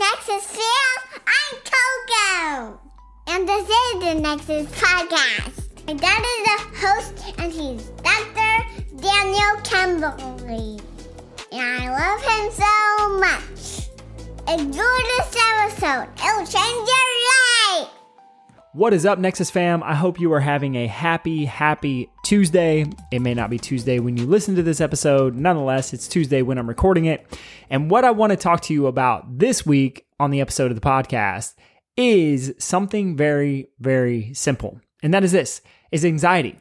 Nexus Fam. I'm Coco. And this is the Nexus Podcast. My dad is the host, and he's Dr. Daniel Kimberly. And I love him so much. Enjoy this episode. It'll change your life. What is up, Nexus fam? I hope you are having a happy, happy Tuesday. It may not be Tuesday when you listen to this episode. Nonetheless, it's Tuesday when I'm recording it. And what I want to talk to you about this week on the episode of the podcast is something very, very simple. And that is this is anxiety.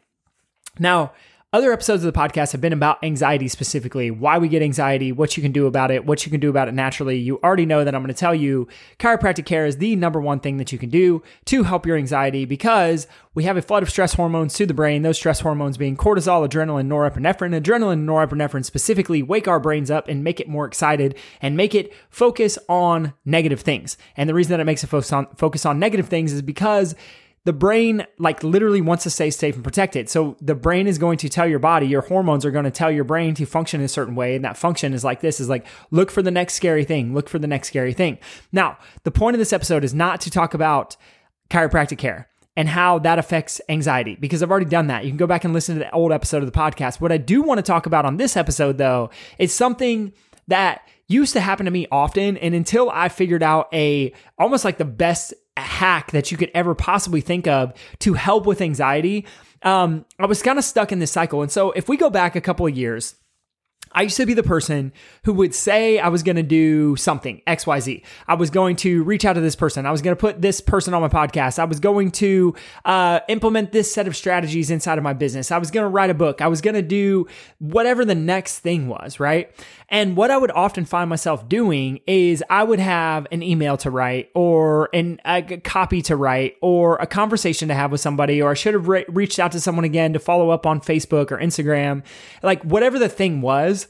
Now, other episodes of the podcast have been about anxiety specifically, why we get anxiety, what you can do about it, what you can do about it naturally. You already know that I'm going to tell you chiropractic care is the number one thing that you can do to help your anxiety because we have a flood of stress hormones to the brain. Those stress hormones being cortisol, adrenaline, norepinephrine. Adrenaline norepinephrine specifically wake our brains up and make it more excited and make it focus on negative things. And the reason that it makes it focus on focus on negative things is because the brain like literally wants to stay safe and protected. So the brain is going to tell your body, your hormones are going to tell your brain to function in a certain way. And that function is like this is like, look for the next scary thing, look for the next scary thing. Now, the point of this episode is not to talk about chiropractic care and how that affects anxiety because I've already done that. You can go back and listen to the old episode of the podcast. What I do want to talk about on this episode though is something that used to happen to me often and until I figured out a almost like the best hack that you could ever possibly think of to help with anxiety, um, I was kind of stuck in this cycle. And so if we go back a couple of years, I used to be the person who would say I was going to do something, XYZ. I was going to reach out to this person. I was going to put this person on my podcast. I was going to uh, implement this set of strategies inside of my business. I was going to write a book. I was going to do whatever the next thing was, right? And what I would often find myself doing is I would have an email to write or an, a copy to write or a conversation to have with somebody, or I should have re- reached out to someone again to follow up on Facebook or Instagram, like whatever the thing was.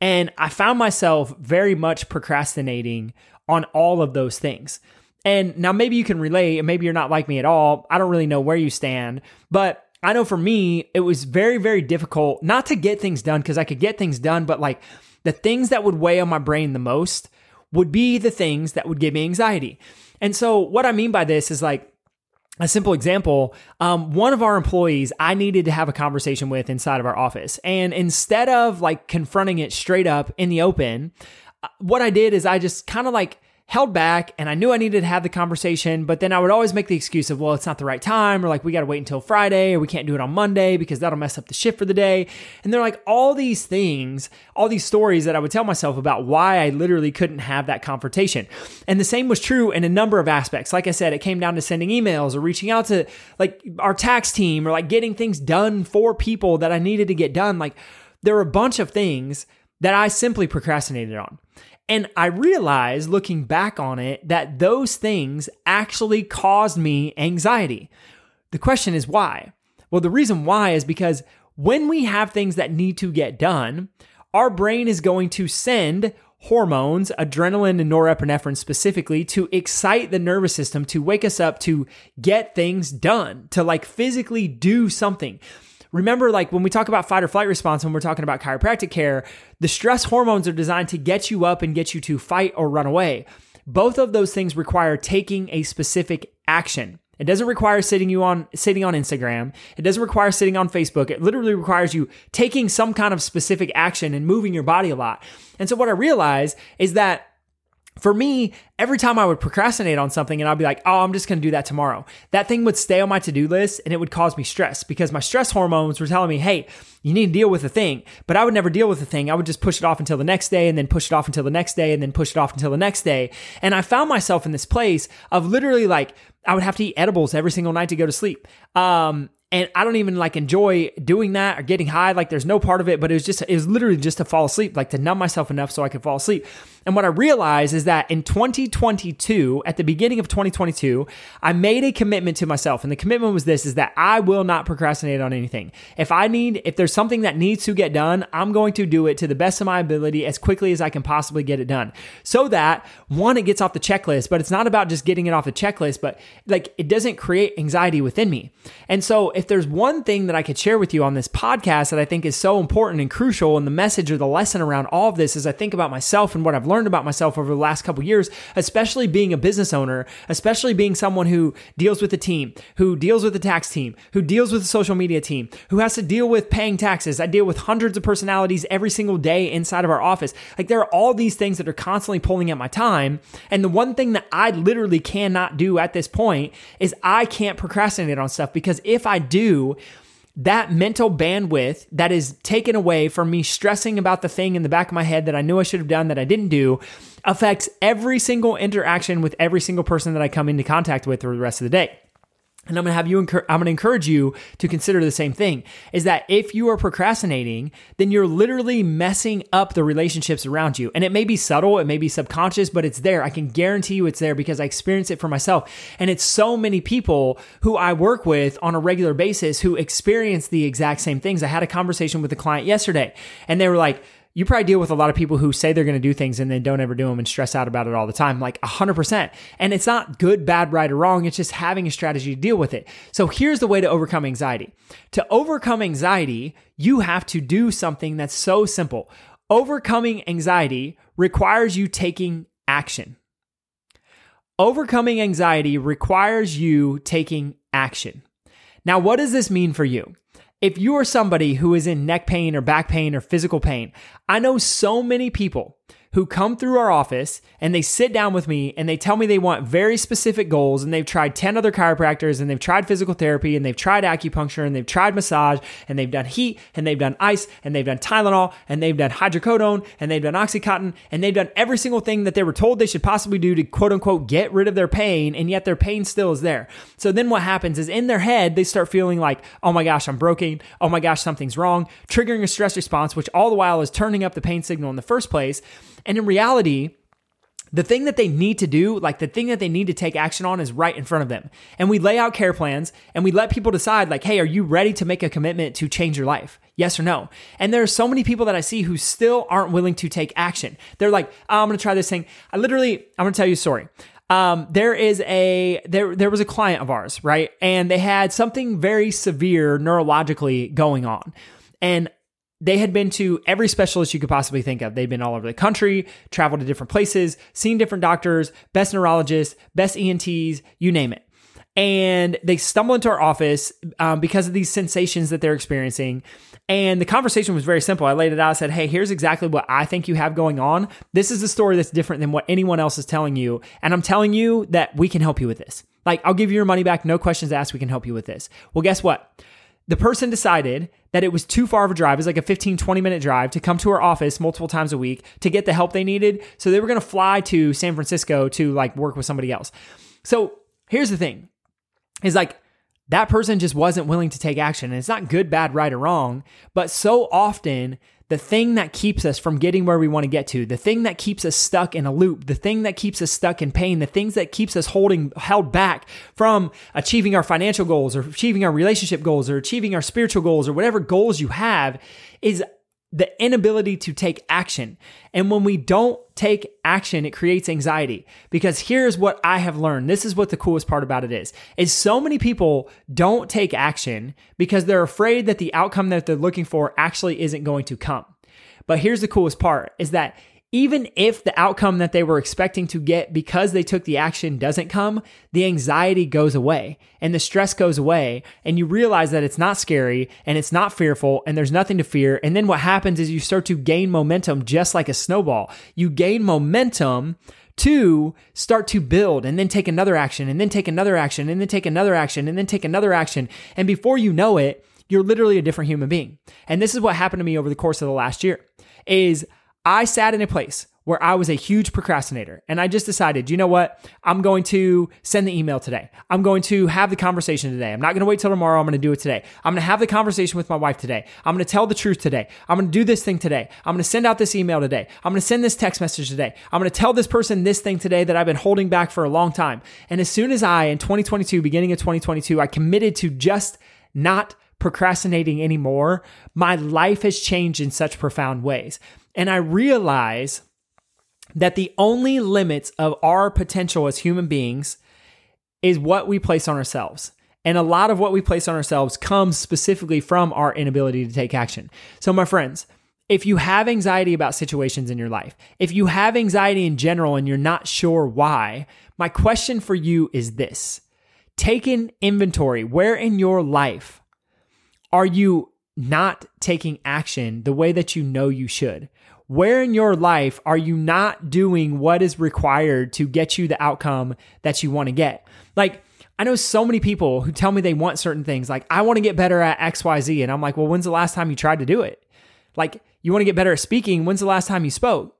And I found myself very much procrastinating on all of those things. And now maybe you can relate, and maybe you're not like me at all. I don't really know where you stand, but I know for me, it was very, very difficult not to get things done because I could get things done, but like the things that would weigh on my brain the most would be the things that would give me anxiety. And so, what I mean by this is like, a simple example um, one of our employees i needed to have a conversation with inside of our office and instead of like confronting it straight up in the open uh, what i did is i just kind of like held back and I knew I needed to have the conversation, but then I would always make the excuse of, well, it's not the right time, or like we got to wait until Friday, or we can't do it on Monday because that'll mess up the shift for the day. And they're like all these things, all these stories that I would tell myself about why I literally couldn't have that confrontation. And the same was true in a number of aspects. Like I said, it came down to sending emails or reaching out to like our tax team or like getting things done for people that I needed to get done. Like there were a bunch of things that I simply procrastinated on. And I realized looking back on it that those things actually caused me anxiety. The question is why? Well, the reason why is because when we have things that need to get done, our brain is going to send hormones, adrenaline and norepinephrine specifically, to excite the nervous system, to wake us up, to get things done, to like physically do something remember, like when we talk about fight or flight response, when we're talking about chiropractic care, the stress hormones are designed to get you up and get you to fight or run away. Both of those things require taking a specific action. It doesn't require sitting you on sitting on Instagram. It doesn't require sitting on Facebook. It literally requires you taking some kind of specific action and moving your body a lot. And so what I realize is that for me, every time I would procrastinate on something and I'd be like, oh, I'm just going to do that tomorrow, that thing would stay on my to do list and it would cause me stress because my stress hormones were telling me, hey, you need to deal with the thing. But I would never deal with the thing. I would just push it off until the next day and then push it off until the next day and then push it off until the next day. And I found myself in this place of literally like, I would have to eat edibles every single night to go to sleep. Um, and I don't even like enjoy doing that or getting high. Like there's no part of it, but it was just, it was literally just to fall asleep, like to numb myself enough so I could fall asleep. And what I realized is that in 2022, at the beginning of 2022, I made a commitment to myself. And the commitment was this is that I will not procrastinate on anything. If I need, if there's something that needs to get done, I'm going to do it to the best of my ability as quickly as I can possibly get it done. So that one, it gets off the checklist, but it's not about just getting it off the checklist, but like it doesn't create anxiety within me. And so if there's one thing that I could share with you on this podcast that I think is so important and crucial, and the message or the lesson around all of this is I think about myself and what I've learned about myself over the last couple years, especially being a business owner, especially being someone who deals with a team, who deals with the tax team, who deals with the social media team, who has to deal with paying taxes. I deal with hundreds of personalities every single day inside of our office. Like there are all these things that are constantly pulling at my time. And the one thing that I literally cannot do at this point is I can't procrastinate on stuff because if I do, that mental bandwidth that is taken away from me stressing about the thing in the back of my head that I knew I should have done that I didn't do affects every single interaction with every single person that I come into contact with for the rest of the day and I'm going to have you, I'm going to encourage you to consider the same thing is that if you are procrastinating, then you're literally messing up the relationships around you. And it may be subtle, it may be subconscious, but it's there. I can guarantee you it's there because I experience it for myself. And it's so many people who I work with on a regular basis who experience the exact same things. I had a conversation with a client yesterday and they were like, you probably deal with a lot of people who say they're going to do things and then don't ever do them and stress out about it all the time, like 100%. And it's not good, bad, right, or wrong. It's just having a strategy to deal with it. So here's the way to overcome anxiety. To overcome anxiety, you have to do something that's so simple. Overcoming anxiety requires you taking action. Overcoming anxiety requires you taking action. Now, what does this mean for you? If you are somebody who is in neck pain or back pain or physical pain, I know so many people who come through our office and they sit down with me and they tell me they want very specific goals and they've tried 10 other chiropractors and they've tried physical therapy and they've tried acupuncture and they've tried massage and they've done heat and they've done ice and they've done Tylenol and they've done hydrocodone and they've done Oxycontin and they've done every single thing that they were told they should possibly do to quote unquote get rid of their pain and yet their pain still is there. So then what happens is in their head, they start feeling like, oh my gosh, I'm broken. Oh my gosh, something's wrong, triggering a stress response, which all the while is turning up the pain signal in the first place. And in reality, the thing that they need to do, like the thing that they need to take action on is right in front of them. And we lay out care plans and we let people decide, like, hey, are you ready to make a commitment to change your life? Yes or no? And there are so many people that I see who still aren't willing to take action. They're like, oh, I'm gonna try this thing. I literally, I'm gonna tell you a story. Um, there is a there there was a client of ours, right? And they had something very severe neurologically going on. And they had been to every specialist you could possibly think of. They'd been all over the country, traveled to different places, seen different doctors, best neurologists, best ENTs, you name it. And they stumble into our office um, because of these sensations that they're experiencing. And the conversation was very simple. I laid it out. I said, Hey, here's exactly what I think you have going on. This is a story that's different than what anyone else is telling you. And I'm telling you that we can help you with this. Like, I'll give you your money back, no questions asked. We can help you with this. Well, guess what? The person decided that it was too far of a drive. It was like a 15, 20 minute drive to come to our office multiple times a week to get the help they needed. So they were going to fly to San Francisco to like work with somebody else. So here's the thing is like that person just wasn't willing to take action. And it's not good, bad, right, or wrong. But so often the thing that keeps us from getting where we want to get to, the thing that keeps us stuck in a loop, the thing that keeps us stuck in pain, the things that keeps us holding held back from achieving our financial goals or achieving our relationship goals or achieving our spiritual goals or whatever goals you have is the inability to take action. And when we don't take action, it creates anxiety. Because here's what I have learned. This is what the coolest part about it is. Is so many people don't take action because they're afraid that the outcome that they're looking for actually isn't going to come. But here's the coolest part is that even if the outcome that they were expecting to get because they took the action doesn't come, the anxiety goes away and the stress goes away. And you realize that it's not scary and it's not fearful and there's nothing to fear. And then what happens is you start to gain momentum just like a snowball. You gain momentum to start to build and then take another action and then take another action and then take another action and then take another action. And before you know it, you're literally a different human being. And this is what happened to me over the course of the last year is I sat in a place where I was a huge procrastinator and I just decided, you know what? I'm going to send the email today. I'm going to have the conversation today. I'm not going to wait till tomorrow. I'm going to do it today. I'm going to have the conversation with my wife today. I'm going to tell the truth today. I'm going to do this thing today. I'm going to send out this email today. I'm going to send this text message today. I'm going to tell this person this thing today that I've been holding back for a long time. And as soon as I, in 2022, beginning of 2022, I committed to just not procrastinating anymore, my life has changed in such profound ways. And I realize that the only limits of our potential as human beings is what we place on ourselves. And a lot of what we place on ourselves comes specifically from our inability to take action. So, my friends, if you have anxiety about situations in your life, if you have anxiety in general and you're not sure why, my question for you is this take an inventory. Where in your life are you not taking action the way that you know you should? Where in your life are you not doing what is required to get you the outcome that you want to get? Like, I know so many people who tell me they want certain things, like, I want to get better at XYZ. And I'm like, well, when's the last time you tried to do it? Like, you want to get better at speaking, when's the last time you spoke?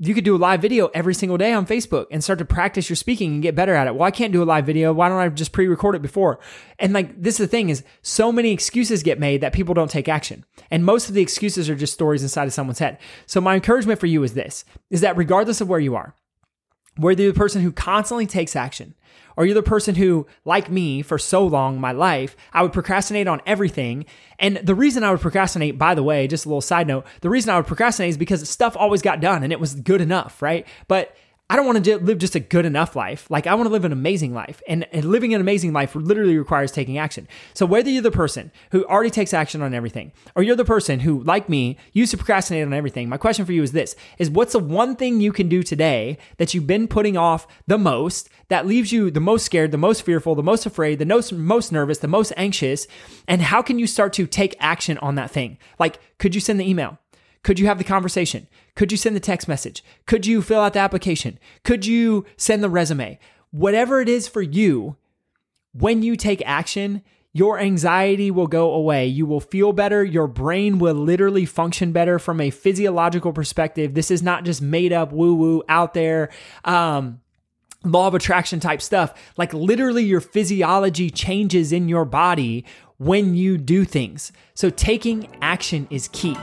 You could do a live video every single day on Facebook and start to practice your speaking and get better at it. Well, I can't do a live video. Why don't I just pre-record it before? And like this is the thing is so many excuses get made that people don't take action. And most of the excuses are just stories inside of someone's head. So my encouragement for you is this is that regardless of where you are, whether you're the person who constantly takes action, or you're the person who, like me, for so long my life, I would procrastinate on everything. And the reason I would procrastinate, by the way, just a little side note, the reason I would procrastinate is because stuff always got done and it was good enough, right? But I don't want to live just a good enough life. Like I want to live an amazing life. And, and, living an amazing life literally requires taking action. So whether you're the person who already takes action on everything, or you're the person who, like me, used to procrastinate on everything, my question for you is this is what's the one thing you can do today that you've been putting off the most that leaves you the most scared, the most fearful, the most afraid, the most, most nervous, the most anxious? And how can you start to take action on that thing? Like, could you send the email? Could you have the conversation? Could you send the text message? Could you fill out the application? Could you send the resume? Whatever it is for you, when you take action, your anxiety will go away. You will feel better. Your brain will literally function better from a physiological perspective. This is not just made up woo woo out there. Um, law of attraction type stuff. Like literally, your physiology changes in your body when you do things. So taking action is key.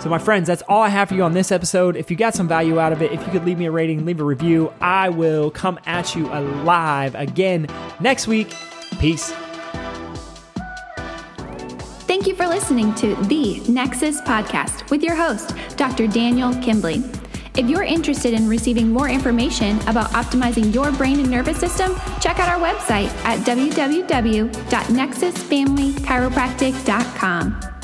So, my friends, that's all I have for you on this episode. If you got some value out of it, if you could leave me a rating, leave a review, I will come at you alive again next week. Peace. Thank you for listening to the Nexus Podcast with your host, Dr. Daniel Kimbley. If you're interested in receiving more information about optimizing your brain and nervous system, check out our website at www.nexusfamilychiropractic.com.